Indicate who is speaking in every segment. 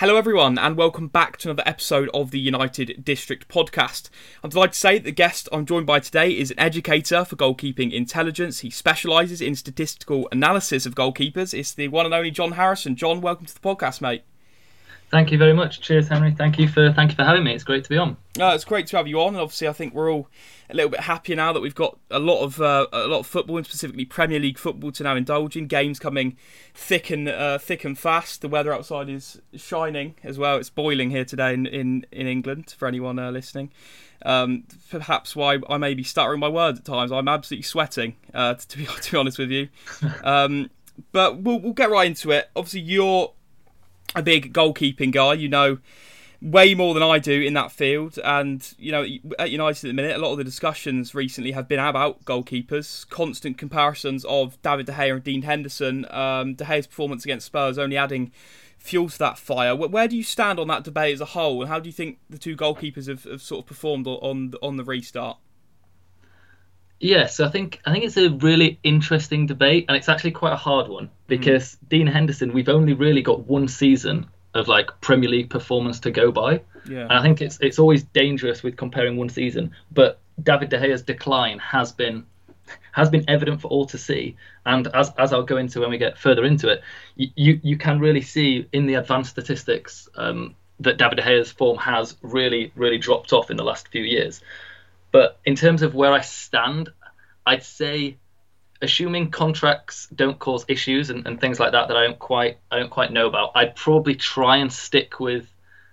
Speaker 1: Hello, everyone, and welcome back to another episode of the United District podcast. I'm delighted to say that the guest I'm joined by today is an educator for goalkeeping intelligence. He specialises in statistical analysis of goalkeepers. It's the one and only John Harrison. John, welcome to the podcast, mate.
Speaker 2: Thank you very much. Cheers, Henry. Thank you for thank you for having me. It's great to be on.
Speaker 1: Uh, it's great to have you on, and obviously, I think we're all a little bit happier now that we've got a lot of uh, a lot of football, and specifically Premier League football, to now indulge in. Games coming thick and uh, thick and fast. The weather outside is shining as well. It's boiling here today in in, in England for anyone uh, listening. Um, perhaps why I may be stuttering my words at times. I'm absolutely sweating, uh, to, be to be honest with you. Um, but we'll we'll get right into it. Obviously, you're a big goalkeeping guy. You know way more than I do in that field. And, you know, at United at the minute, a lot of the discussions recently have been about goalkeepers, constant comparisons of David De Gea and Dean Henderson. Um, De Gea's performance against Spurs only adding fuel to that fire. Where do you stand on that debate as a whole? And how do you think the two goalkeepers have, have sort of performed on, on the restart?
Speaker 2: Yes, I think I think it's a really interesting debate, and it's actually quite a hard one mm. because mm. Dean Henderson, we've only really got one season of like Premier League performance to go by, yeah. and I think it's it's always dangerous with comparing one season. But David De Gea's decline has been has been evident for all to see, and as as I'll go into when we get further into it, you you can really see in the advanced statistics um, that David De Gea's form has really really dropped off in the last few years. But in terms of where I stand, I'd say, assuming contracts don't cause issues and, and things like that that I don't quite I don't quite know about, I'd probably try and stick with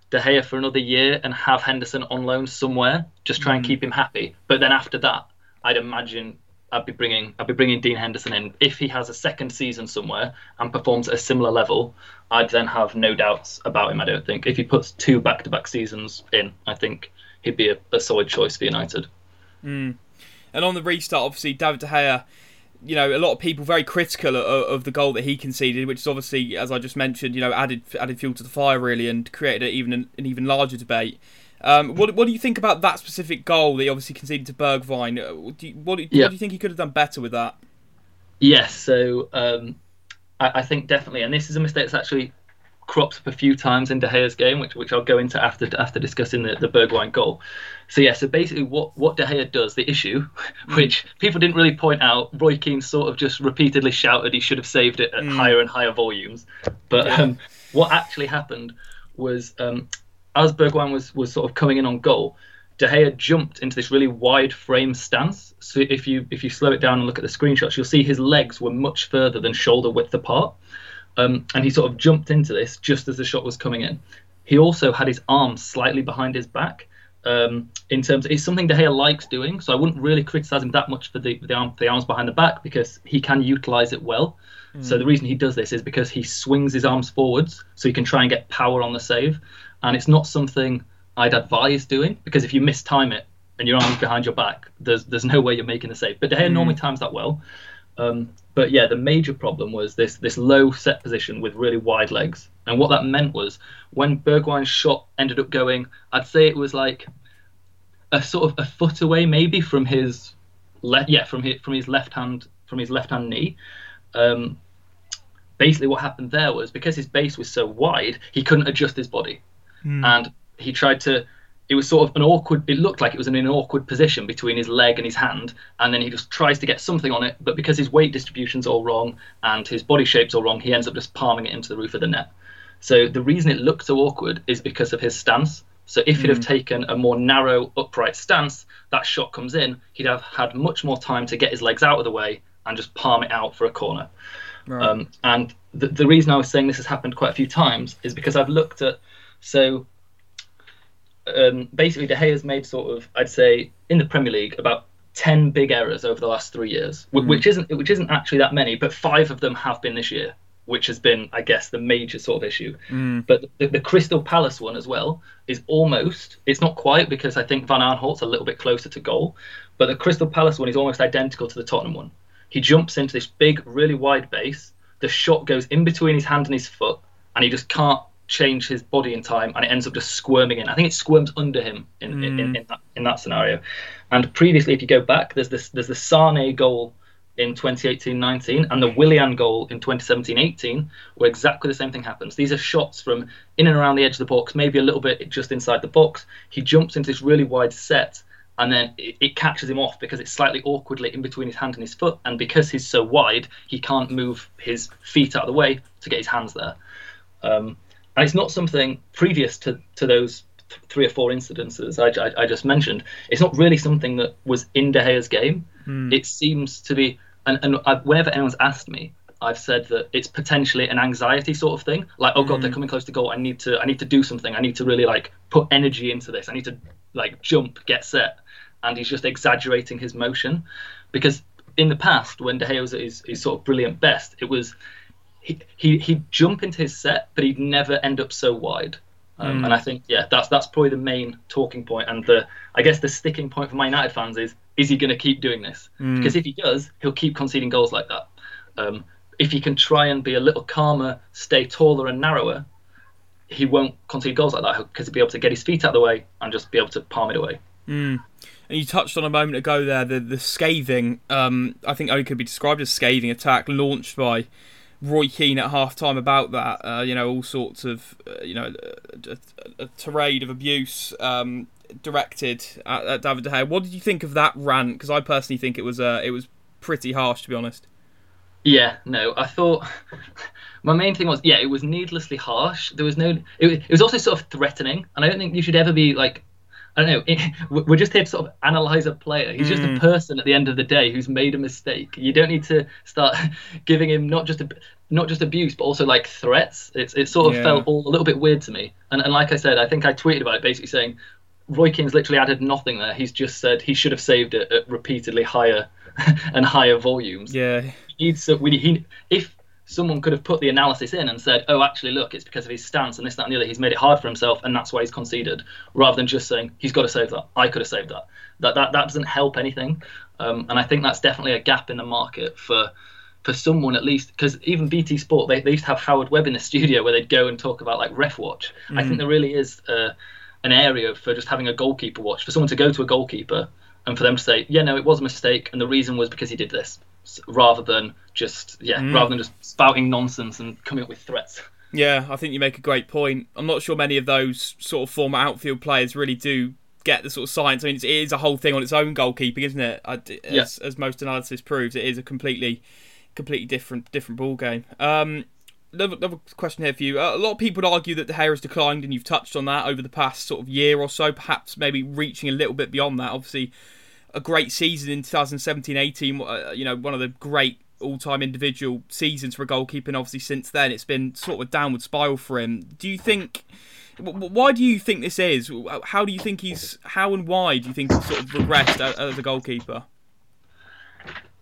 Speaker 2: De Gea for another year and have Henderson on loan somewhere, just try mm. and keep him happy. But then after that, I'd imagine I'd be bringing I'd be bringing Dean Henderson in if he has a second season somewhere and performs at a similar level. I'd then have no doubts about him. I don't think if he puts two back-to-back seasons in, I think he'd be a, a solid choice for United.
Speaker 1: Mm. And on the restart, obviously, David De Gea, you know, a lot of people very critical of, of, the goal that he conceded, which is obviously, as I just mentioned, you know, added added fuel to the fire really, and created even an, an even larger debate. Um, what what do you think about that specific goal that he obviously conceded to Bergwijn? Uh, do you, what, yeah. what do you think he could have done better with that?
Speaker 2: Yes, so um, I, I, think definitely, and this is a mistake that's actually crops up a few times in De Gea's game, which which I'll go into after after discussing the, the Bergwijn goal. So yeah, so basically what, what De Gea does, the issue, which people didn't really point out, Roy Keane sort of just repeatedly shouted he should have saved it at mm. higher and higher volumes. But yeah. um, what actually happened was um, as Bergwijn was was sort of coming in on goal, De Gea jumped into this really wide frame stance. So if you if you slow it down and look at the screenshots, you'll see his legs were much further than shoulder width apart. Um, and he sort of jumped into this just as the shot was coming in. He also had his arms slightly behind his back. Um, in terms, of, it's something De Gea likes doing, so I wouldn't really criticise him that much for the the, arm, the, arms behind the back because he can utilise it well. Mm. So the reason he does this is because he swings his arms forwards, so he can try and get power on the save, and it's not something I'd advise doing because if you mistime it and your arms behind your back, there's there's no way you're making the save. But De Gea mm. normally times that well. Um, but yeah, the major problem was this this low set position with really wide legs, and what that meant was when Bergwijn's shot ended up going, I'd say it was like a sort of a foot away maybe from his left, yeah, from his from his left hand from his left hand knee. Um, basically, what happened there was because his base was so wide, he couldn't adjust his body, mm. and he tried to it was sort of an awkward it looked like it was in an awkward position between his leg and his hand and then he just tries to get something on it but because his weight distribution's all wrong and his body shape's all wrong he ends up just palming it into the roof of the net so the reason it looked so awkward is because of his stance so if he'd have hmm. taken a more narrow upright stance that shot comes in he'd have had much more time to get his legs out of the way and just palm it out for a corner right. um, and the, the reason i was saying this has happened quite a few times is because i've looked at so um, basically De Gea's made sort of, I'd say, in the Premier League about ten big errors over the last three years, mm. which isn't which isn't actually that many, but five of them have been this year, which has been, I guess, the major sort of issue. Mm. But the, the, Crystal Palace one as well is almost, it's not quite because I think Van Aanholt's a little bit closer to goal, but the Crystal Palace one is almost identical to the Tottenham one. He jumps into this big, really wide base. The shot goes in between his hand and his foot, and he just can't change his body in time, and it ends up just squirming in. I think it squirms under him in, mm. in, in, that, in that scenario. And previously, if you go back, there's this there's the Sane goal in 2018-19 and the Willian goal in 2017-18, where exactly the same thing happens. These are shots from in and around the edge of the box, maybe a little bit just inside the box. He jumps into this really wide set, and then it, it catches him off because it's slightly awkwardly in between his hand and his foot, and because he's so wide, he can't move his feet out of the way to get his hands there. Um, and it's not something previous to, to those th- three or four incidences I, I, I, just mentioned. It's not really something that was in De Gea's game. Mm. It seems to be and, and I've, whenever anyone's asked me, I've said that it's potentially an anxiety sort of thing. Like, oh god, mm. they're coming close to goal. I need to, I need to do something. I need to really like put energy into this. I need to like jump, get set, and he's just exaggerating his motion. Because in the past, when De Gea was at his, his sort of brilliant best, it was he, he he'd jump into his set, but he'd never end up so wide. Um, mm. And I think yeah, that's that's probably the main talking point, and the I guess the sticking point for my United fans is is he going to keep doing this? Mm. Because if he does, he'll keep conceding goals like that. Um, if he can try and be a little calmer, stay taller and narrower, he won't concede goals like that because he'll be able to get his feet out of the way and just be able to palm it away.
Speaker 1: Mm. And you touched on a moment ago there the the scathing, um, I think only could be described as scathing attack launched by Roy Keane at half time about that. Uh, you know, all sorts of, uh, you know, a, a, a, tirade of abuse. Um, directed at, at David De Gea. What did you think of that rant? Because I personally think it was uh, it was pretty harsh, to be honest.
Speaker 2: Yeah, no, I thought my main thing was yeah, it was needlessly harsh. There was no, it, it was also sort of threatening, and I don't think you should ever be like I don't know. It, we're just here to sort of analyze a player. He's just mm. a person at the end of the day who's made a mistake. You don't need to start giving him not just a, not just abuse, but also like threats. It's it sort of yeah. felt all a little bit weird to me. And and like I said, I think I tweeted about it, basically saying Roy Keane's literally added nothing there. He's just said he should have saved it at repeatedly higher and higher volumes.
Speaker 1: Yeah.
Speaker 2: He needs to, he, if someone could have put the analysis in and said, oh, actually, look, it's because of his stance and this, that, and the other. He's made it hard for himself, and that's why he's conceded, rather than just saying, he's got to save that. I could have saved that. That, that, that doesn't help anything. Um, and I think that's definitely a gap in the market for for someone at least because even BT Sport they, they used to have Howard Webb in the studio where they'd go and talk about like ref watch. Mm. I think mm. there really is uh, an area for just having a goalkeeper watch for someone to go to a goalkeeper and for them to say, yeah, no, it was a mistake, and the reason was because he did this, rather than just yeah, mm. rather than just spouting nonsense and coming up with threats.
Speaker 1: Yeah, I think you make a great point. I'm not sure many of those sort of former outfield players really do get the sort of science. I mean, it is a whole thing on its own goalkeeping, isn't it? As, yeah. as most analysis proves, it is a completely, completely different different ball game. Um, another, another question here for you. Uh, a lot of people would argue that De Gea has declined, and you've touched on that over the past sort of year or so, perhaps maybe reaching a little bit beyond that. Obviously, a great season in 2017-18. Uh, you know, one of the great all-time individual seasons for a goalkeeper, obviously since then it's been sort of a downward spiral for him. Do you think? Why do you think this is? How do you think he's? How and why do you think he's sort of regressed as a goalkeeper?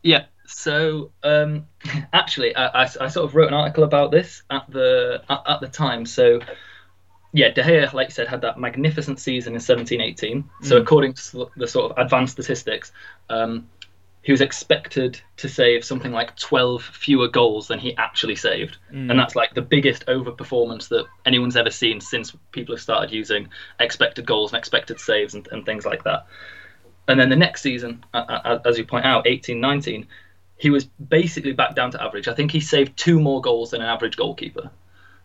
Speaker 2: Yeah, so um, actually, I, I, I, sort of wrote an article about this at the at, at, the time. So yeah, De Gea, like you said, had that magnificent season in 17-18. So mm. according to the sort of advanced statistics, um, he was expected to save something like 12 fewer goals than he actually saved. Mm. And that's like the biggest overperformance that anyone's ever seen since people have started using expected goals and expected saves and, and things like that. And then the next season, as you point out, 18 19, he was basically back down to average. I think he saved two more goals than an average goalkeeper.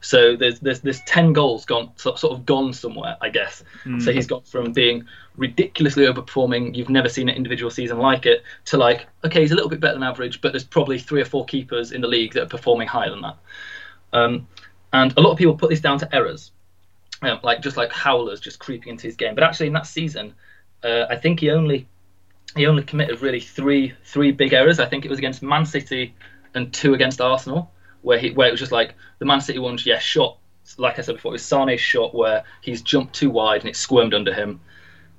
Speaker 2: So there's there's there's ten goals gone sort of gone somewhere, I guess. Mm. So he's gone from being ridiculously overperforming, you've never seen an individual season like it, to like okay, he's a little bit better than average, but there's probably three or four keepers in the league that are performing higher than that. Um, and a lot of people put this down to errors, um, like just like howlers just creeping into his game. But actually, in that season, uh, I think he only he only committed really three three big errors. I think it was against Man City and two against Arsenal, where he where it was just like the Man City one, yeah, shot like I said before, it was Sane's shot where he's jumped too wide and it squirmed under him.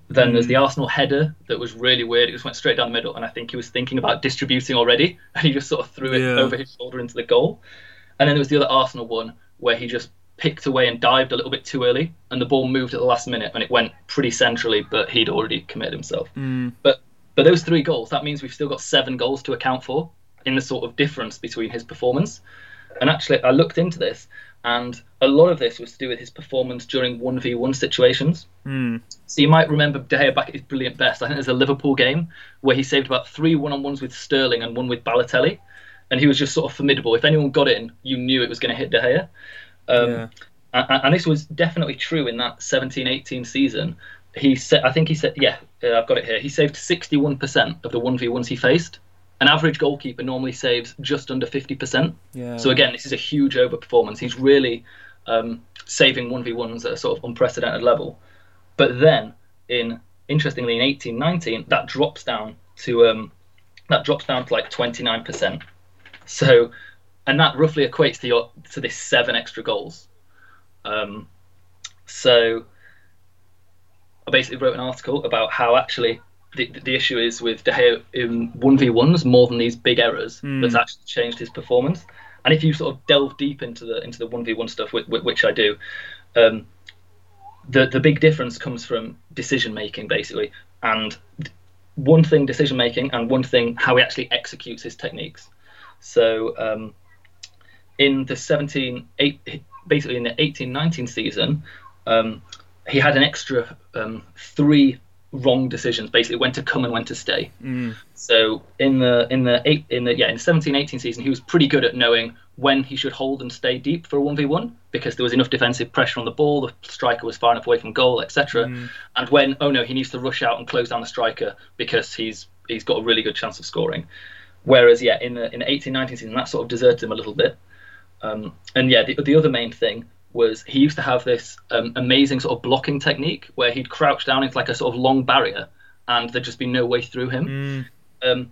Speaker 2: Then mm. there's the Arsenal header that was really weird. It just went straight down the middle, and I think he was thinking about distributing already, and he just sort of threw it yeah. over his shoulder into the goal. And then there was the other Arsenal one where he just picked away and dived a little bit too early, and the ball moved at the last minute, and it went pretty centrally, but he'd already committed himself.
Speaker 1: Mm.
Speaker 2: But but those three goals, that means we've still got seven goals to account for in the sort of difference between his performance. And actually, I looked into this. and a lot of this was to do with his performance during 1v1 situations.
Speaker 1: Mm.
Speaker 2: So you might remember De Gea back at his brilliant best. I think there's a Liverpool game where he saved about three one-on-ones with Sterling and one with Balotelli, and he was just sort of formidable. If anyone got in, you knew it was going to hit De Gea. Um,
Speaker 1: Yeah.
Speaker 2: and, and this was definitely true in that 17-18 season. He said, I think he said, yeah, I've got it here. He saved 61% of the 1v1s he faced. An average goalkeeper normally saves just under 50%.
Speaker 1: Yeah.
Speaker 2: So again, this is a huge overperformance. He's really um, saving 1v1s at a sort of unprecedented level. But then, in interestingly, in 18-19, that drops down to um, that drops down to like 29%. So, and that roughly equates to your to this seven extra goals. Um, so, I basically wrote an article about how actually the, the issue is with De Gea in 1v1s more than these big errors that's actually changed his performance. And if you sort of delve deep into the into the 1v1 stuff, which, which I do, um, the the big difference comes from decision making basically, and one thing decision making, and one thing how he actually executes his techniques. So um, in the 17, eight, basically in the 18-19 season, um, he had an extra um, three wrong decisions, basically when to come and when to stay.
Speaker 1: Mm.
Speaker 2: So in the in the eight in the yeah in the 17-18 season, he was pretty good at knowing when he should hold and stay deep for a 1v1 because there was enough defensive pressure on the ball, the striker was far enough away from goal, etc. And when oh no, he needs to rush out and close down the striker because he's he's got a really good chance of scoring. Whereas yeah, in the in the 18-19 season, that sort of deserted him a little bit. Um, and yeah, the, the other main thing was he used to have this um, amazing sort of blocking technique where he'd crouch down into like a sort of long barrier and there'd just be no way through him.
Speaker 1: Mm.
Speaker 2: Um,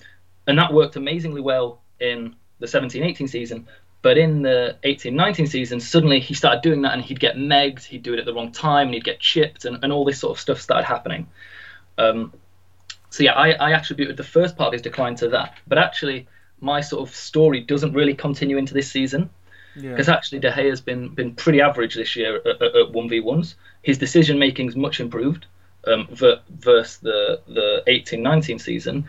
Speaker 2: and that worked amazingly well in the 17 18 season. But in the 18 19 season, suddenly he started doing that and he'd get megged, he'd do it at the wrong time, and he'd get chipped, and, and all this sort of stuff started happening. Um, so yeah, I, I attributed the first part of his decline to that. But actually, my sort of story doesn't really continue into this season
Speaker 1: Yeah.
Speaker 2: because actually De Gea has been been pretty average this year at, at, at 1v1s. His decision making is much improved um, ver- versus the the 18-19 season.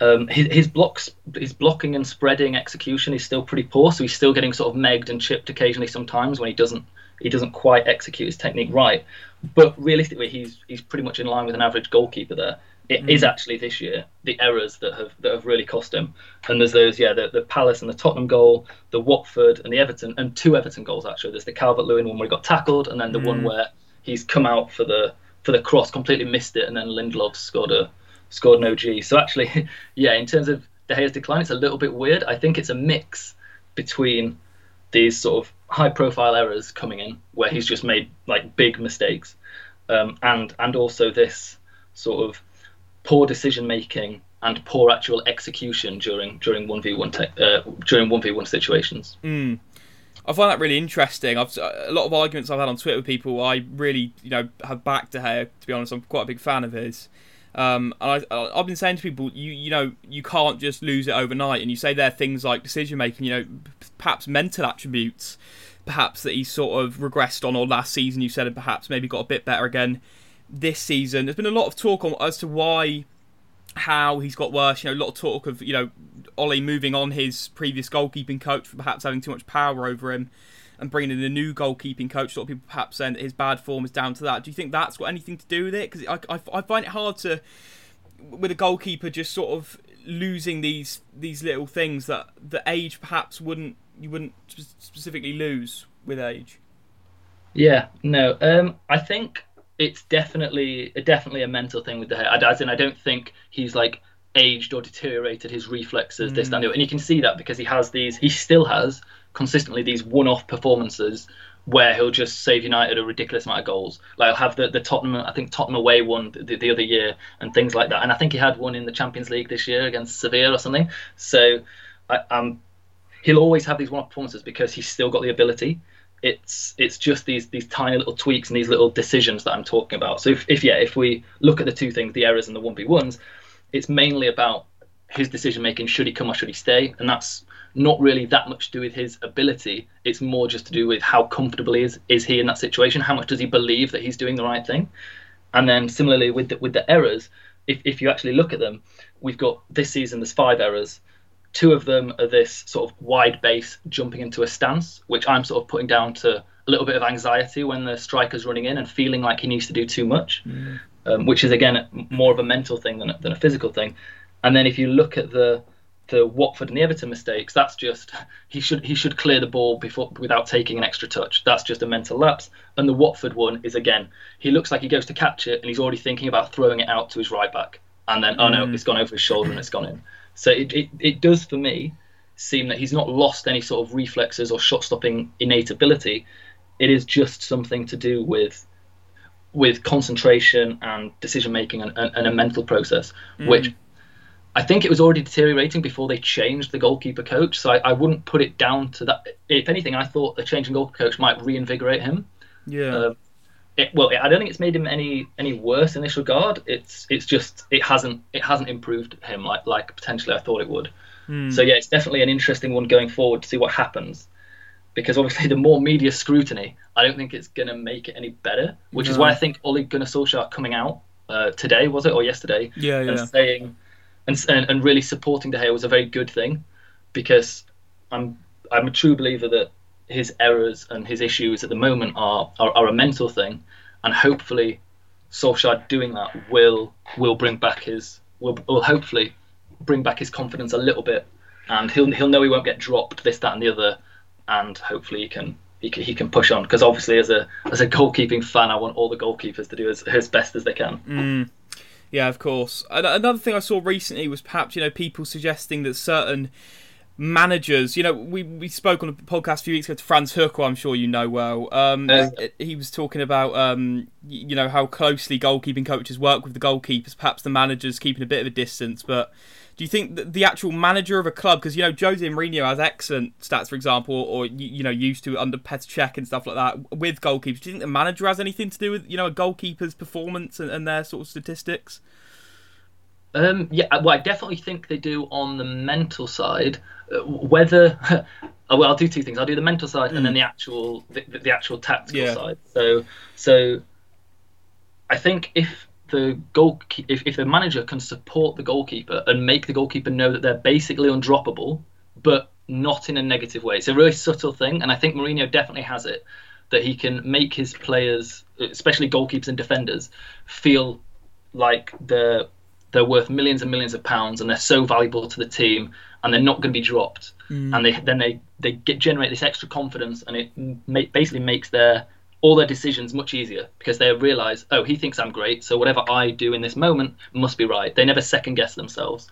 Speaker 2: Um, his, his blocks, his blocking and spreading execution is still pretty poor, so he's still getting sort of megged and chipped occasionally sometimes when he doesn't he doesn't quite execute his technique right. But realistically, he's he's pretty much in line with an average goalkeeper there. It is actually this year the errors that have that have really cost him. And there's those, yeah, the, the Palace and the Tottenham goal, the Watford and the Everton, and two Everton goals actually. There's the Calvert Lewin one where he got tackled, and then the one where he's come out for the for the cross, completely missed it, and then Lindelof scored a scored an OG. So actually, yeah, in terms of De Gea's decline, it's a little bit weird. I think it's a mix between these sort of high profile errors coming in where he's just made like big mistakes um, and and also this sort of poor decision making and poor actual execution during during 1v1 uh, during 1v1 situations
Speaker 1: Mm. I find that really interesting. I've a lot of arguments I've had on Twitter with people. I really, you know, have backed De Gea. To be honest, I'm quite a big fan of his. Um, and I, I've been saying to people, you, you know, you can't just lose it overnight. And you say there are things like decision making, you know, perhaps mental attributes, perhaps that he's sort of regressed on, or last season you said, and perhaps maybe got a bit better again this season. There's been a lot of talk on as to why how he's got worse. You know, a lot of talk of you know Ole moving on his previous goalkeeping coach for perhaps having too much power over him, and bringing in a new goalkeeping coach. A lot of people perhaps saying that his bad form is down to that. Do you think that's got anything to do with it? Because I, I, I find it hard to with a goalkeeper just sort of losing these these little things that the age perhaps wouldn't you wouldn't specifically lose with age.
Speaker 2: yeah no um i think it's definitely definitely a mental thing with the head as in i don't think he's like aged or deteriorated his reflexes this and other. and you can see that because he has these he still has consistently these one-off performances where he'll just save United a ridiculous amount of goals. Like he'll have the, the Tottenham, I think Tottenham away one the, the other year and things like that. And I think he had one in the Champions League this year against Sevilla or something. So I, um, he'll always have these one-off performances because he's still got the ability. It's it's just these these tiny little tweaks and these little decisions that I'm talking about. So if, if yeah, if we look at the two things, the errors and the one v ones, it's mainly about his decision making. Should he come or should he stay? And that's not really that much to do with his ability. It's more just to do with how comfortable he is is he in that situation. How much does he believe that he's doing the right thing? And then similarly with the, with the errors, if if you actually look at them, we've got this season there's five errors. Two of them are this sort of wide base jumping into a stance, which I'm sort of putting down to a little bit of anxiety when the striker's running in and feeling like he needs to do too much, mm. um, which is again more of a mental thing than a, than a physical thing. And then if you look at the the Watford and the Everton mistakes, that's just he should he should clear the ball before without taking an extra touch. That's just a mental lapse. And the Watford one is again, he looks like he goes to catch it and he's already thinking about throwing it out to his right back, and then oh no, mm. it's gone over his shoulder and it's gone in. So it, it, it does for me seem that he's not lost any sort of reflexes or shot stopping innate ability. It is just something to do with with concentration and decision making and, and, and, a mental process, mm. which I think it was already deteriorating before they changed the goalkeeper coach. So I, I, wouldn't put it down to that. If anything, I thought the change in goalkeeper coach might reinvigorate him.
Speaker 1: Yeah. Uh,
Speaker 2: it, well, I don't think it's made him any any worse in this regard. It's it's just it hasn't it hasn't improved him like like potentially I thought it would. Mm. So yeah, it's definitely an interesting one going forward to see what happens. Because obviously, the more media scrutiny, I don't think it's going to make it any better. Which no. is why I think Ole Gunnar Solskjaer coming out uh, today was it or yesterday?
Speaker 1: Yeah, yeah.
Speaker 2: And saying and, and, and really supporting De Gea was a very good thing because I'm I'm a true believer that his errors and his issues at the moment are, are, are a mental thing, and hopefully Solskjaer doing that will will bring back his will, will hopefully bring back his confidence a little bit, and he'll he'll know he won't get dropped this that and the other, and hopefully he can he can, he can push on because obviously as a as a goalkeeping fan I want all the goalkeepers to do as, as best as they can.
Speaker 1: Mm. Yeah, of course. Another thing I saw recently was perhaps you know people suggesting that certain managers. You know, we we spoke on a podcast a few weeks ago to Frans Hoek, I'm sure you know well. Um, uh, he was talking about um, you know how closely goalkeeping coaches work with the goalkeepers. Perhaps the managers keeping a bit of a distance, but do you think that the actual manager of a club, because you know Jose Mourinho has excellent stats, for example, or you know used to under Petr Cech and stuff like that with goalkeepers. Do you think the manager has anything to do with you know a goalkeeper's performance and, and their sort of statistics?
Speaker 2: Um, yeah, well, I definitely think they do on the mental side. Uh, whether, oh, well, I'll do two things. I'll do the mental side mm. and then mm. the actual the, the actual tactical yeah. side. So, so I think if the goal if, if the manager can support the goalkeeper and make the goalkeeper know that they're basically undroppable, but not in a negative way. It's a really subtle thing, and I think Mourinho definitely has it that he can make his players, especially goalkeepers and defenders, feel like they're they're worth millions and millions of pounds and they're so valuable to the team and they're not going to be dropped. Mm. And they then they they get, generate this extra confidence and it ma- basically makes their all their decisions much easier because they realize, oh, he thinks I'm great, so whatever I do in this moment must be right. They never second guess themselves.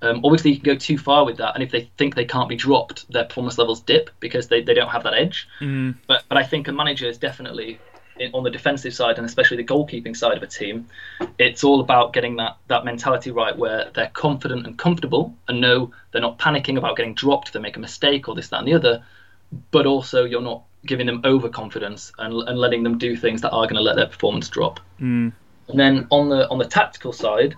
Speaker 2: Um, obviously, you can go too far with that, and if they think they can't be dropped, their performance levels dip because they, they don't have that edge.
Speaker 1: Mm.
Speaker 2: But but I think a manager is definitely in, on the defensive side and especially the goalkeeping side of a team. It's all about getting that that mentality right where they're confident and comfortable and know they're not panicking about getting dropped they make a mistake or this that and the other. But also, you're not giving them overconfidence and, and letting them do things that are going to let their performance drop.
Speaker 1: Mm.
Speaker 2: And then on the on the tactical side,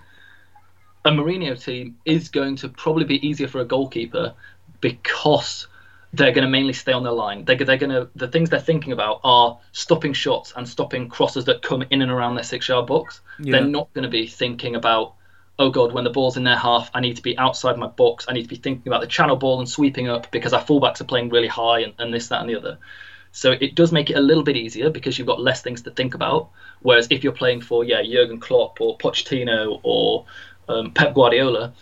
Speaker 2: a Mourinho team is going to probably be easier for a goalkeeper because they're going to mainly stay on their line. They're, they're going to the things they're thinking about are stopping shots and stopping crosses that come in and around their six-yard box. Yeah. They're not going to be thinking about oh god, when the ball's in their half, I need to be outside my box. I need to be thinking about the channel ball and sweeping up because our fullbacks are playing really high and, and this, that, and the other. So it does make it a little bit easier because you've got less things to think about. Whereas if you're playing for yeah Jurgen Klopp or Pochettino or um, Pep Guardiola,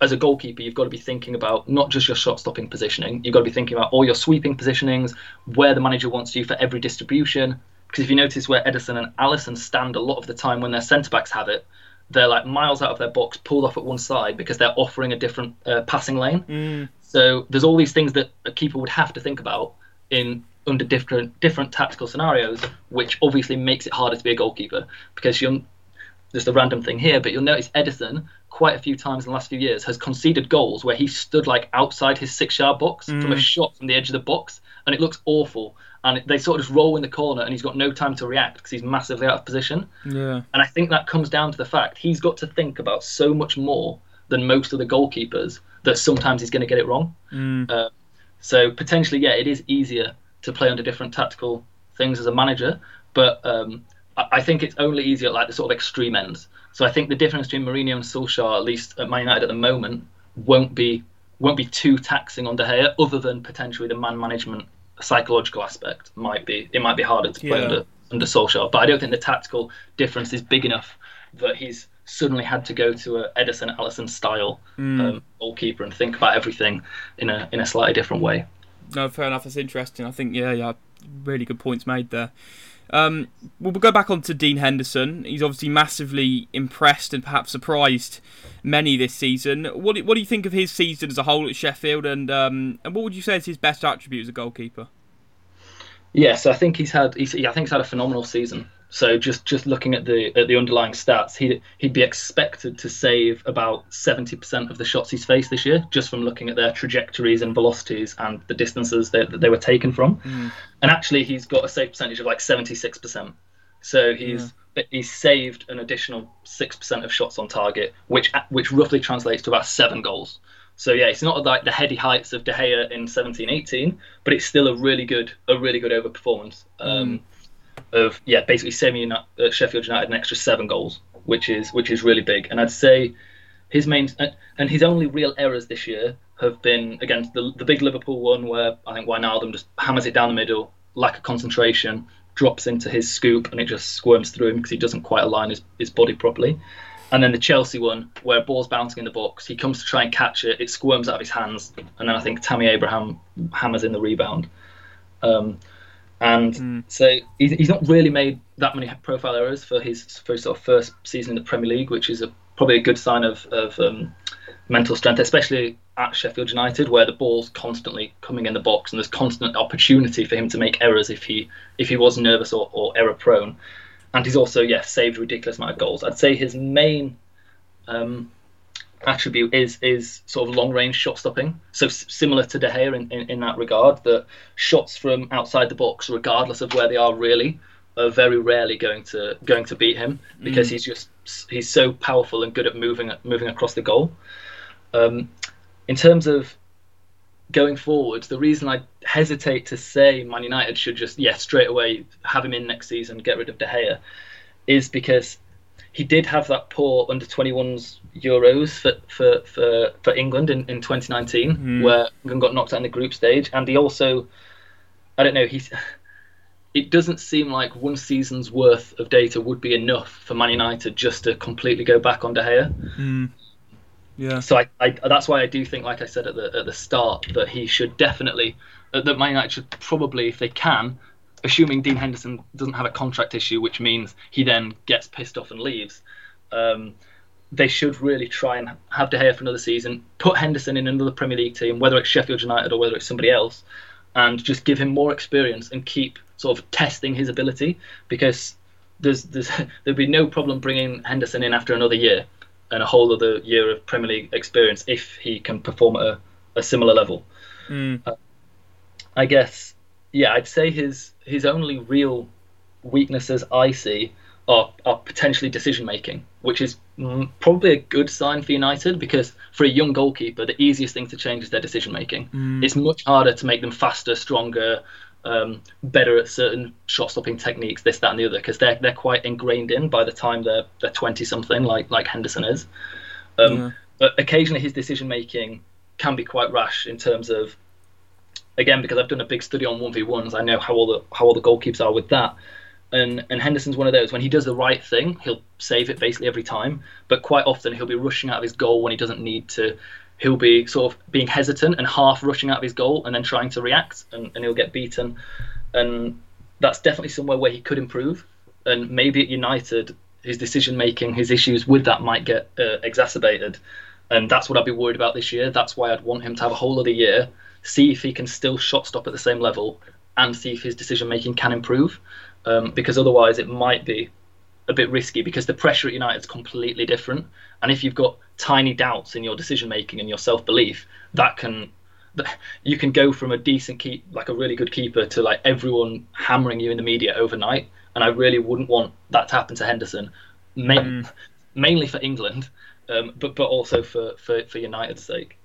Speaker 2: as a goalkeeper, you've got to be thinking about not just your shot stopping positioning. You've got to be thinking about all your sweeping positionings, where the manager wants you for every distribution. Because if you notice where Ederson and Alisson stand a lot of the time when their centre backs have it, they're like miles out of their box, pulled off at one side because they're offering a different uh, passing lane.
Speaker 1: Mm.
Speaker 2: So there's all these things that a keeper would have to think about in under different different tactical scenarios, which obviously makes it harder to be a goalkeeper because you're just a random thing here, but you'll notice Ederson quite a few times in the last few years has conceded goals where he stood like outside his six yard box mm. from a shot from the edge of the box, and it looks awful. And they sort of just roll in the corner, and he's got no time to react because he's massively out of position.
Speaker 1: Yeah.
Speaker 2: And I think that comes down to the fact he's got to think about so much more than most of the goalkeepers that sometimes he's going to get it wrong.
Speaker 1: Mm.
Speaker 2: Uh, so potentially, yeah, it is easier to play under different tactical things as a manager. But um, I think it's only easier at like the sort of extreme ends. So I think the difference between Mourinho and Solskjaer, at least at Man United at the moment, won't be won't be too taxing on De Gea, other than potentially the man management psychological aspect might be it might be harder to play
Speaker 1: Yeah.
Speaker 2: under under Solskjaer. But I don't think the tactical difference is big enough that he's suddenly had to go to a Ederson Alisson style um, goalkeeper and think about everything in a in a slightly different way.
Speaker 1: No, fair enough. That's interesting. I think yeah, yeah, really good points made there. Um, well, go back on to Dean Henderson. He's obviously massively impressed and perhaps surprised many this season. What do, what do you think of his season as a whole at Sheffield, and um, and what would you say is his best attribute as a goalkeeper?
Speaker 2: Yes, I think he's had. He's, I think he's had a phenomenal season. So just just looking at the at the underlying stats, he he'd be expected to save about seventy percent of the shots he's faced this year, just from looking at their trajectories and velocities and the distances that, that they were taken from. And actually, he's got a save percentage of like seventy six percent. So he's he's saved an additional six percent of shots on target, which which roughly translates to about seven goals. So yeah, it's not like the heady heights of De Gea in 17-18, but it's still a really good a really good overperformance. Um, Of yeah, basically saving uh, Sheffield United an extra seven goals, which is which is really big. And I'd say his main uh, and his only real errors this year have been against the the big Liverpool one where I think Wijnaldum just hammers it down the middle, lack of concentration, drops into his scoop, and it just squirms through him because he doesn't quite align his, his body properly. And then the Chelsea one, where ball's bouncing in the box, he comes to try and catch it, it squirms out of his hands, and then I think Tammy Abraham hammers in the rebound. Um, and so he's, he's not really made that many profile errors for his for his sort of first season in the Premier League, which is a, probably a good sign of, of um, mental strength, especially at Sheffield United, where the ball's constantly coming in the box and there's constant opportunity for him to make errors if he if he was nervous or, or error prone. And he's also yeah saved a ridiculous amount of goals. I'd say his main um, attribute is is sort of long range shot stopping. So s- similar to De Gea in, in, in that regard, that shots from outside the box, regardless of where they are, really are very rarely going to going to beat him because he's just he's so powerful and good at moving moving across the goal. Um, in terms of going forward, the reason I hesitate to say Man United should just yeah straight away have him in next season, get rid of De Gea, is because he did have that poor under 21s Euros for for, for, for England in, in 2019, where England got knocked out in the group stage, and he also, I don't know, he's. It doesn't seem like one season's worth of data would be enough for Man United just to completely go back on De Gea.
Speaker 1: Yeah.
Speaker 2: So I, I, that's why I do think, like I said at the at the start, that he should definitely, that that Man United should probably, if they can, assuming Dean Henderson doesn't have a contract issue, which means he then gets pissed off and leaves. Um, they should really try and have De Gea for another season, put Henderson in another Premier League team, whether it's Sheffield United or whether it's somebody else, and just give him more experience and keep sort of testing his ability because there's there's there'd be no problem bringing Henderson in after another year and a whole other year of Premier League experience if he can perform at a, a similar level. Uh, I guess, yeah, I'd say his his only real weaknesses I see are, are potentially decision making, which is mm, probably a good sign for United because for a young goalkeeper, the easiest thing to change is their decision making. It's much harder to make them faster, stronger, um, better at certain shot stopping techniques, this, that, and the other, because they're they're quite ingrained in by the time they're they're twenty something, like like Henderson is. Um,
Speaker 1: Yeah.
Speaker 2: But occasionally his decision making can be quite rash in terms of again because I've done a big study on one v ones. I know how all the how all the goalkeepers are with that. And and Henderson's one of those. When he does the right thing, he'll save it basically every time. But quite often he'll be rushing out of his goal when he doesn't need to. He'll be sort of being hesitant and half rushing out of his goal and then trying to react, and, and he'll get beaten. And that's definitely somewhere where he could improve. And maybe at United, his decision making, his issues with that might get uh, exacerbated. And that's what I'd be worried about this year. That's why I'd want him to have a whole other year, see if he can still shot stop at the same level, and see if his decision making can improve. Um, because otherwise, it might be a bit risky because the pressure at United is completely different. And if you've got tiny doubts in your decision making and your self belief, that can you can go from a decent keep like a really good keeper to like everyone hammering you in the media overnight. And I really wouldn't want that to happen to Henderson, ma- mainly for England, um, but but also for, for, for United's sake.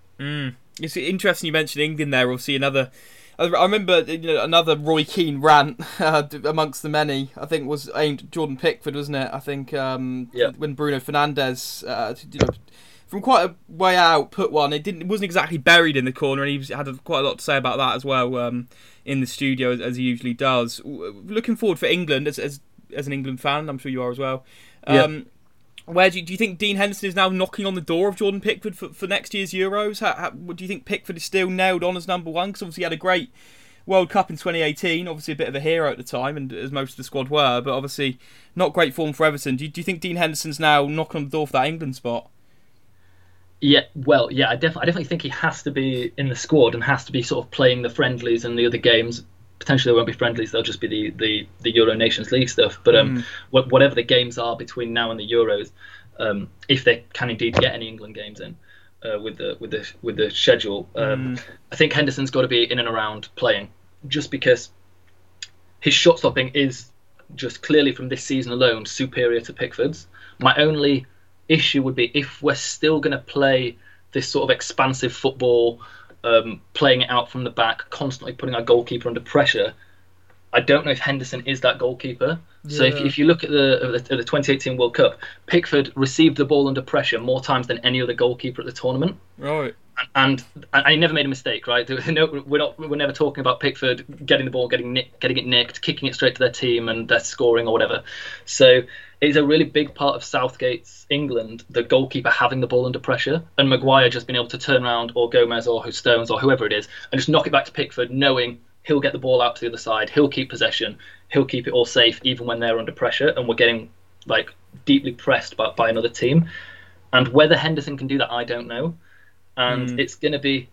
Speaker 1: It's interesting you mentioned England there. We'll see another. I I remember you know, another Roy Keane rant uh, amongst the many. I think was aimed at Jordan Pickford, wasn't it? I think um,
Speaker 2: Yeah.
Speaker 1: when Bruno Fernandes, uh, you know, from quite a way out put one. It didn't it wasn't exactly buried in the corner, and he had a, quite a lot to say about that as well um, in the studio as, as, he usually does. Looking forward for England as as, as an England fan, I'm sure you are as well. Um, Where do you, do you think Dean Henderson is now knocking on the door of Jordan Pickford for, for next year's Euros? How, how, do you think Pickford is still nailed on as number one? Because obviously he had a great World Cup in 2018. Obviously, a bit of a hero at the time, and as most of the squad were, but obviously not great form for Everton. Do you, do you think Dean Henderson's now knocking on the door for that England spot?
Speaker 2: Yeah, well, yeah, I definitely, I definitely think he has to be in the squad and has to be sort of playing the friendlies and the other games. Potentially, there won't be friendlies; they'll just be the the, the Euro Nations League stuff. But um, mm. whatever the games are between now and the Euros, um, if they can indeed get any England games in, uh, with the with the with the schedule. Um, mm. I think Henderson's got to be in and around playing, just because his shot stopping is just clearly from this season alone superior to Pickford's. My only issue would be if we're still going to play this sort of expansive football, um, playing it out from the back, constantly putting our goalkeeper under pressure. I don't know if Henderson is that goalkeeper. Yeah. So if, if you look at the, at the 2018 World Cup, Pickford received the ball under pressure more times than any other goalkeeper at the tournament.
Speaker 1: Right.
Speaker 2: And, and, he never made a mistake, right? No, we're not. We're never talking about Pickford getting the ball, getting nick, getting it nicked, kicking it straight to their team, and they're scoring or whatever. So it's a really big part of Southgate's England, the goalkeeper having the ball under pressure, and Maguire just being able to turn around, or Gomez, or Stones, or whoever it is, and just knock it back to Pickford, knowing he'll get the ball out to the other side, he'll keep possession, he'll keep it all safe even when they're under pressure and we're getting like deeply pressed by, by another team. And whether Henderson can do that, I don't know. And mm. it's to be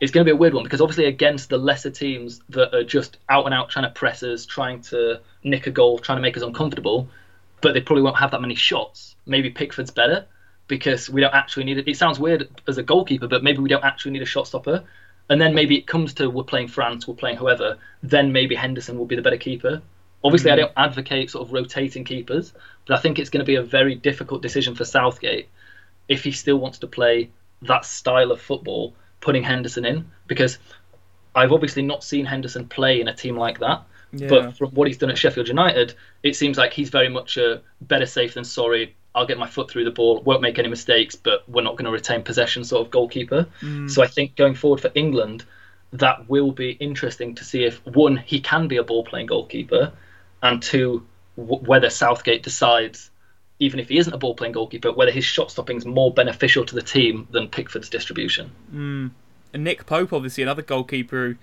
Speaker 2: it's going to be a weird one because obviously against the lesser teams that are just out and out trying to press us, trying to nick a goal, trying to make us uncomfortable, but they probably won't have that many shots. Maybe Pickford's better because we don't actually need it. It sounds weird as a goalkeeper, but maybe we don't actually need a shot stopper and then maybe it comes to we're playing France, we're playing whoever, then maybe Henderson will be the better keeper. Obviously, mm-hmm. I don't advocate sort of rotating keepers, but I think it's going to be a very difficult decision for Southgate if he still wants to play that style of football, putting Henderson in, because I've obviously not seen Henderson play in a team like that. Yeah. But from what he's done at Sheffield United, it seems like he's very much a better safe than sorry. I'll get my foot through the ball, won't make any mistakes, but we're not going to retain possession sort of goalkeeper. Mm. So I think going forward for England, that will be interesting to see if one he can be a ball playing goalkeeper, and two w- whether Southgate decides even if he isn't a ball playing goalkeeper, whether his shot stopping is more beneficial to the team than Pickford's distribution.
Speaker 1: Mm. And Nick Pope, obviously another goalkeeper who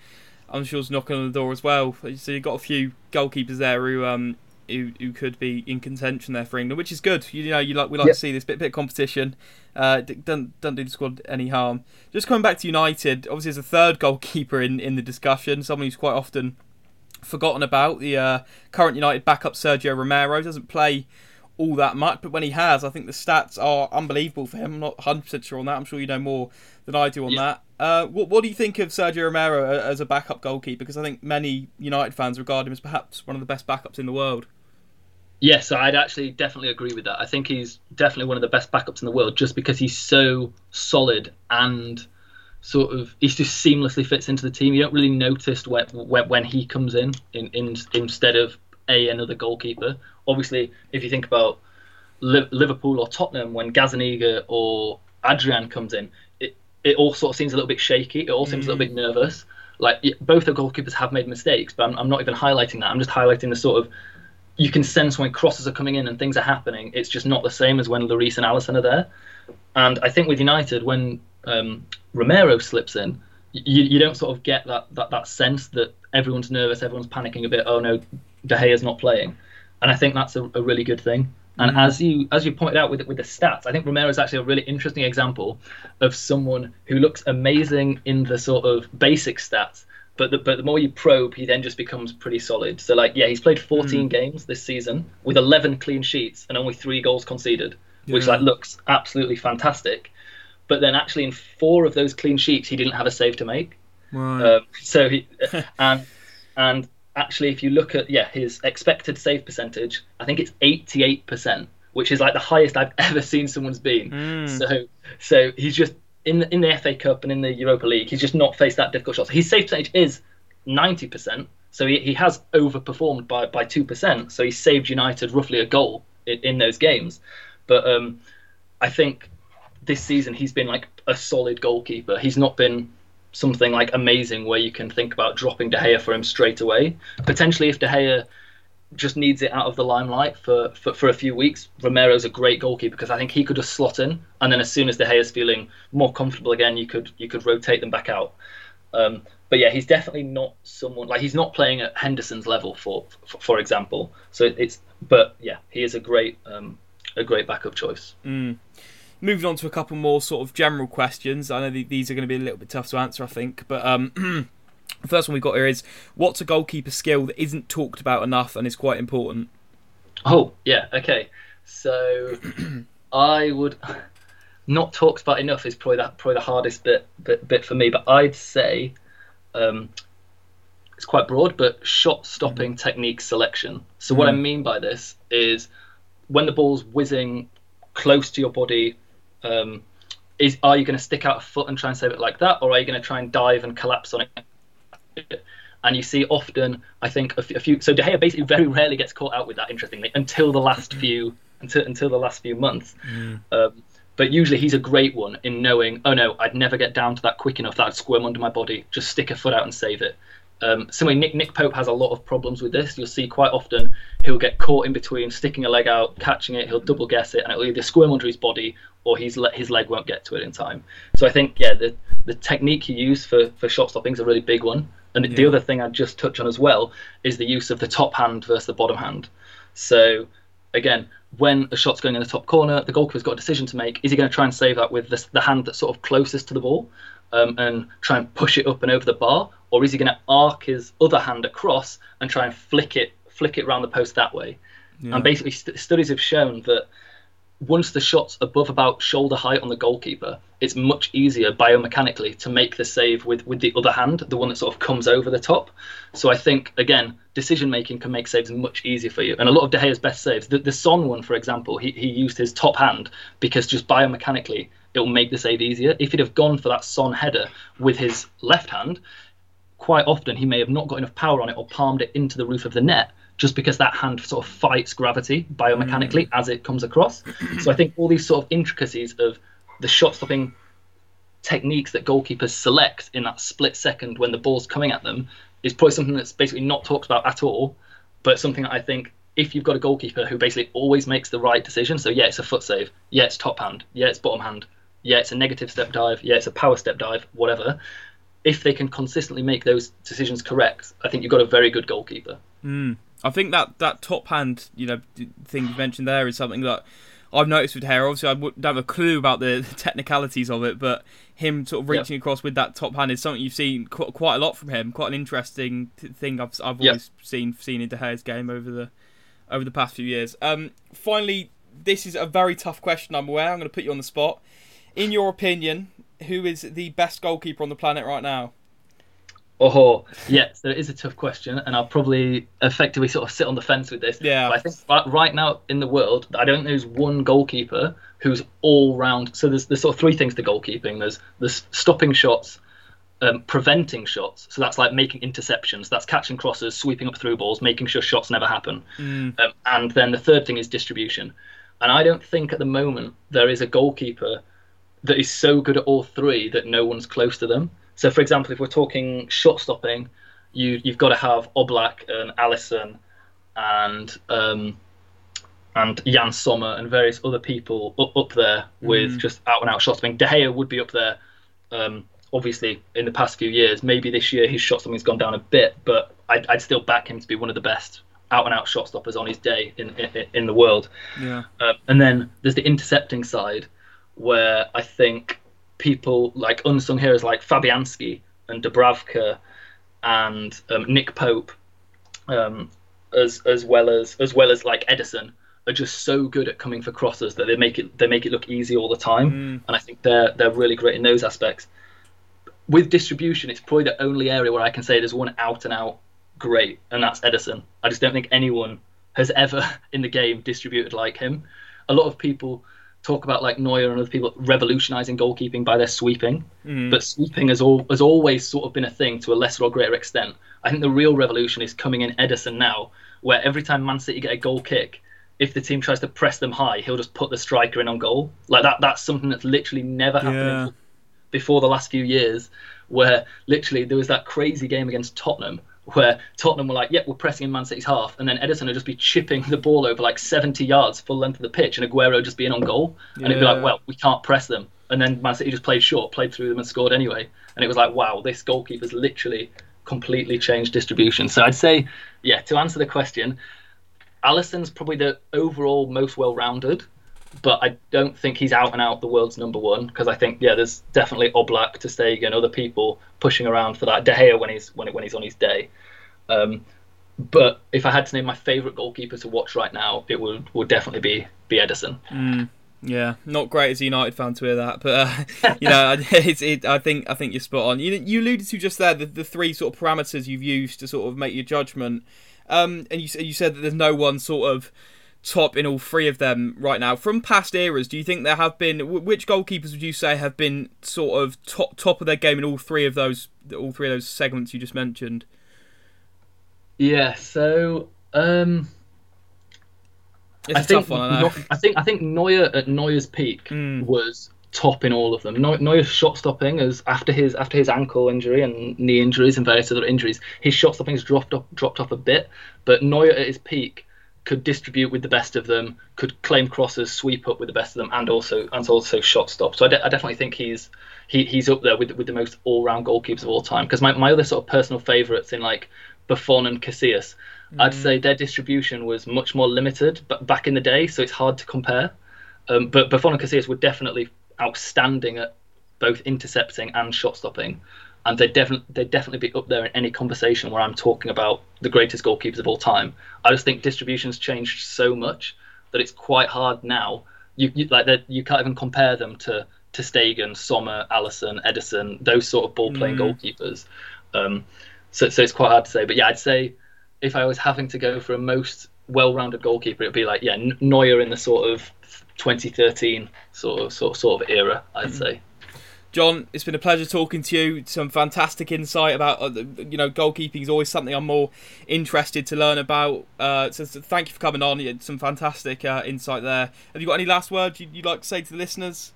Speaker 1: I'm sure is knocking on the door as well. So you've got a few goalkeepers there who um, who, who could be in contention there for England, which is good. You, know, you like we like yep. to see this bit bit of competition. Uh, don't don't do the squad any harm. Just coming back to United, obviously as a third goalkeeper in, in the discussion, someone who's quite often forgotten about. The uh, current United backup Sergio Romero doesn't play all that much, but when he has, I think the stats are unbelievable for him. I'm not 100% sure on that. I'm sure you know more than I do on yeah. that. Uh, what, what do you think of Sergio Romero as a backup goalkeeper? Because I think many United fans regard him as perhaps one of the best backups in the world.
Speaker 2: Yes, I'd actually definitely agree with that. I think he's definitely one of the best backups in the world just because he's so solid and sort of he just seamlessly fits into the team. You don't really notice when when, when he comes in, in, in instead of a another goalkeeper. Obviously, if you think about Liverpool or Tottenham, when Gazzaniga or Adrian comes in, it, it all sort of seems a little bit shaky. It all seems mm. a little bit nervous. Like both the goalkeepers have made mistakes, but I'm, I'm not even highlighting that. I'm just highlighting the sort of you can sense when crosses are coming in and things are happening. It's just not the same as when Lloris and Alisson are there. And I think with United, when um, Romero slips in, you, you don't sort of get that, that that sense that everyone's nervous, everyone's panicking a bit. Oh no, De Gea's not playing, and I think that's a, a really good thing. And mm-hmm. as you as you pointed out with with the stats, I think Romero is actually a really interesting example of someone who looks amazing in the sort of basic stats, but the, but the more you probe, he then just becomes pretty solid. So like, yeah, he's played 14 mm. games this season with 11 clean sheets and only three goals conceded, yeah. which like looks absolutely fantastic. But then actually in four of those clean sheets, he didn't have a save to make.
Speaker 1: Right. Um,
Speaker 2: so he and and actually, if you look at yeah his expected save percentage, I think it's 88 percent, which is like the highest I've ever seen someone's been.
Speaker 1: Mm.
Speaker 2: So so he's just in the, in the FA Cup and in the Europa League, he's just not faced that difficult shots. His save percentage is 90%, so he, he has overperformed by, by 2%. So he saved United roughly a goal in, in those games. But um, I think this season he's been like a solid goalkeeper. He's not been something like amazing where you can think about dropping De Gea for him straight away. Potentially, if De Gea just needs it out of the limelight for, for, for a few weeks, Romero's a great goalkeeper because I think he could just slot in, and then as soon as De Gea's feeling more comfortable again, you could you could rotate them back out. Um, but yeah, he's definitely not someone like he's not playing at Henderson's level, for for, for example. So it's but yeah, he is a great um, a great backup choice.
Speaker 1: Mm. Moving on to a couple more sort of general questions. I know these are going to be a little bit tough to answer, I think, but um, the first one we've got here is what's a goalkeeper skill that isn't talked about enough and is quite important?
Speaker 2: Oh yeah, okay. So I would not talked about enough is probably that probably the hardest bit bit, bit for me, but I'd say um, it's quite broad, but shot stopping mm. technique selection. So mm. what I mm. mean by this is when the ball's whizzing close to your body, um, is are you going to stick out a foot and try and save it like that, or are you going to try and dive and collapse on it? And you see often, I think a few. So De Gea basically very rarely gets caught out with that. Interestingly, until the last mm. few until until the last few months. Mm. Um, but usually he's a great one in knowing, oh no, I'd never get down to that quick enough. That'd squirm under my body. Just stick a foot out and save it. Um, similarly, Nick Nick Pope has a lot of problems with this. You'll see quite often he'll get caught in between sticking a leg out, catching it. He'll double guess it, and it'll either squirm under his body or his his leg won't get to it in time. So I think yeah, the the technique you use for for shot stopping is a really big one. And yeah. the other thing I'd just touch on as well is the use of the top hand versus the bottom hand. So again, when a shot's going in the top corner, the goalkeeper's got a decision to make. Is he going to try and save that with the, the hand that's sort of closest to the ball um, and try and push it up and over the bar, or is he going to arc his other hand across and try and flick it flick it around the post that way? Yeah. And basically, st- studies have shown that once the shot's above about shoulder height on the goalkeeper, it's much easier biomechanically to make the save with, with the other hand, the one that sort of comes over the top. So I think, again, decision making can make saves much easier for you. And a lot of De Gea's best saves, the, the Son one, for example, he, he used his top hand because just biomechanically it'll make the save easier. If he'd have gone for that Son header with his left hand, quite often he may have not got enough power on it or palmed it into the roof of the net just because that hand sort of fights gravity biomechanically mm. as it comes across. so I think all these sort of intricacies of the shot stopping techniques that goalkeepers select in that split second when the ball's coming at them is probably something that's basically not talked about at all, but something that I think if you've got a goalkeeper who basically always makes the right decision, so yeah, it's a foot save, yeah, it's top hand, yeah, it's bottom hand, yeah, it's a negative step dive, yeah, it's a power step dive, whatever. If they can consistently make those decisions correct, I think you've got a very good goalkeeper.
Speaker 1: Mm. I think that that top hand, you know, thing you mentioned there is something that I've noticed with Hare. Obviously, I wouldn't have a clue about the technicalities of it, but him sort of reaching yep. across with that top hand is something you've seen quite, quite a lot from him. Quite an interesting thing I've I've yep. always seen seen in De Gea's game over the over the past few years. Um, finally, this is a very tough question. I'm aware. I'm going to put you on the spot. In your opinion, who is the best goalkeeper on the planet right now?
Speaker 2: Oh, yeah. So it is a tough question, and I'll probably effectively sort of sit on the fence with this.
Speaker 1: Yeah.
Speaker 2: But I think right now in the world, I don't know there's one goalkeeper who's all round. So there's there's sort of three things to goalkeeping. There's there's stopping shots, um, preventing shots. So that's like making interceptions. That's catching crosses, sweeping up through balls, making sure shots never happen. Mm. Um, and then the third thing is distribution. And I don't think at the moment there is a goalkeeper that is so good at all three that no one's close to them. So, for example, if we're talking shot stopping, you you've got to have Oblak and Alisson and um, and Yann Sommer and various other people up, up there with mm. just out and out shot stopping. De Gea would be up there. Um, obviously, in the past few years, maybe this year his shot stopping's gone down a bit, but I'd, I'd still back him to be one of the best out and out shot stoppers on his day in in, in the world.
Speaker 1: Yeah.
Speaker 2: Um, and then there's the intercepting side, where I think people like unsung heroes like Fabianski and Dubravka and um, Nick Pope, um, as as well as as well as like Ederson, are just so good at coming for crosses that they make it they make it look easy all the time. Mm. And I think they're they're really great in those aspects. With distribution, it's probably the only area where I can say there's one out and out great, and that's Ederson. I just don't think anyone has ever in the game distributed like him. A lot of people talk about like Neuer and other people revolutionizing goalkeeping by their sweeping, mm. but sweeping has all has always sort of been a thing to a lesser or greater extent. I think the real revolution is coming in Ederson now, where every time Man City get a goal kick, if the team tries to press them high, he'll just put the striker in on goal. Like that. That's something that's literally never happened
Speaker 1: Yeah.
Speaker 2: before the last few years, where literally there was that crazy game against Tottenham where Tottenham were like, "Yep, we're pressing in Man City's half," and then Ederson would just be chipping the ball over like 70 yards full length of the pitch, and Aguero just being on goal, and it'd be like, "Well, we can't press them," and then Man City just played short, played through them, and scored anyway, and it was like, "Wow, this goalkeeper's literally completely changed distribution." So I'd say, yeah, to answer the question, Alisson's probably the overall most well-rounded, but I don't think he's out and out the world's number one because I think yeah, there's definitely Oblak, Ter Stegen, other people pushing around for that. De Gea when he's when when he's on his day. Um, but if I had to name my favourite goalkeeper to watch right now, it would would definitely be be Ederson.
Speaker 1: Yeah, not great as a United fan to hear that, but uh, you know, it, I think I think you're spot on. You, you alluded to just there the, the three sort of parameters you've used to sort of make your judgment, um, and you you said that there's no one sort of top in all three of them right now. From past eras, do you think there have been which goalkeepers would you say have been sort of top top of their game in all three of those all three of those segments you just mentioned?
Speaker 2: Yeah, so um,
Speaker 1: It's a
Speaker 2: I think
Speaker 1: tough one, I.
Speaker 2: I think I think Neuer at Neuer's peak
Speaker 1: Mm.
Speaker 2: was top in all of them. Neu- Neuer's shot stopping is after his after his ankle injury and knee injuries and various other injuries, his shot stopping has dropped off dropped off a bit. But Neuer at his peak could distribute with the best of them, could claim crosses, sweep up with the best of them, and also and also shot stop. So I, de- I definitely think he's he, he's up there with with the most all round goalkeepers of all time. Because my, my other sort of personal favourites in like Buffon and Casillas, I'd say their distribution was much more limited but back in the day, so it's hard to compare. Um, but Buffon and Casillas were definitely outstanding at both intercepting and shot stopping, and they definitely they definitely be up there in any conversation where I'm talking about the greatest goalkeepers of all time. I just think distribution's changed so much that it's quite hard now. You, you like that you can't even compare them to Ter Stegen, Sommer, Alisson, Ederson, those sort of ball playing goalkeepers. Um, so so it's quite hard to say. But yeah, I'd say if I was having to go for a most well-rounded goalkeeper, it'd be like yeah Neuer in the sort of 2013 sort of sort of, sort of era. I'd say.
Speaker 1: John, it's been a pleasure talking to you. Some fantastic insight about uh, you know goalkeeping is always something I'm more interested to learn about. Uh, so, so thank you for coming on. You had some fantastic uh, insight there. Have you got any last words you'd, you'd like to say to the listeners?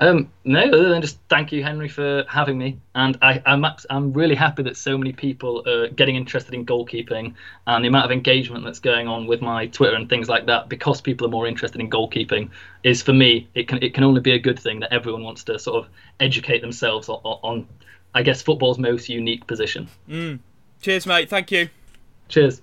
Speaker 2: Um, no, other than just thank you, Henry, for having me. And I, I'm I'm really happy that so many people are getting interested in goalkeeping and the amount of engagement that's going on with my Twitter and things like that. Because people are more interested in goalkeeping, is for me it can it can only be a good thing that everyone wants to sort of educate themselves on, on I guess football's most unique position.
Speaker 1: Cheers, mate. Thank you.
Speaker 2: Cheers.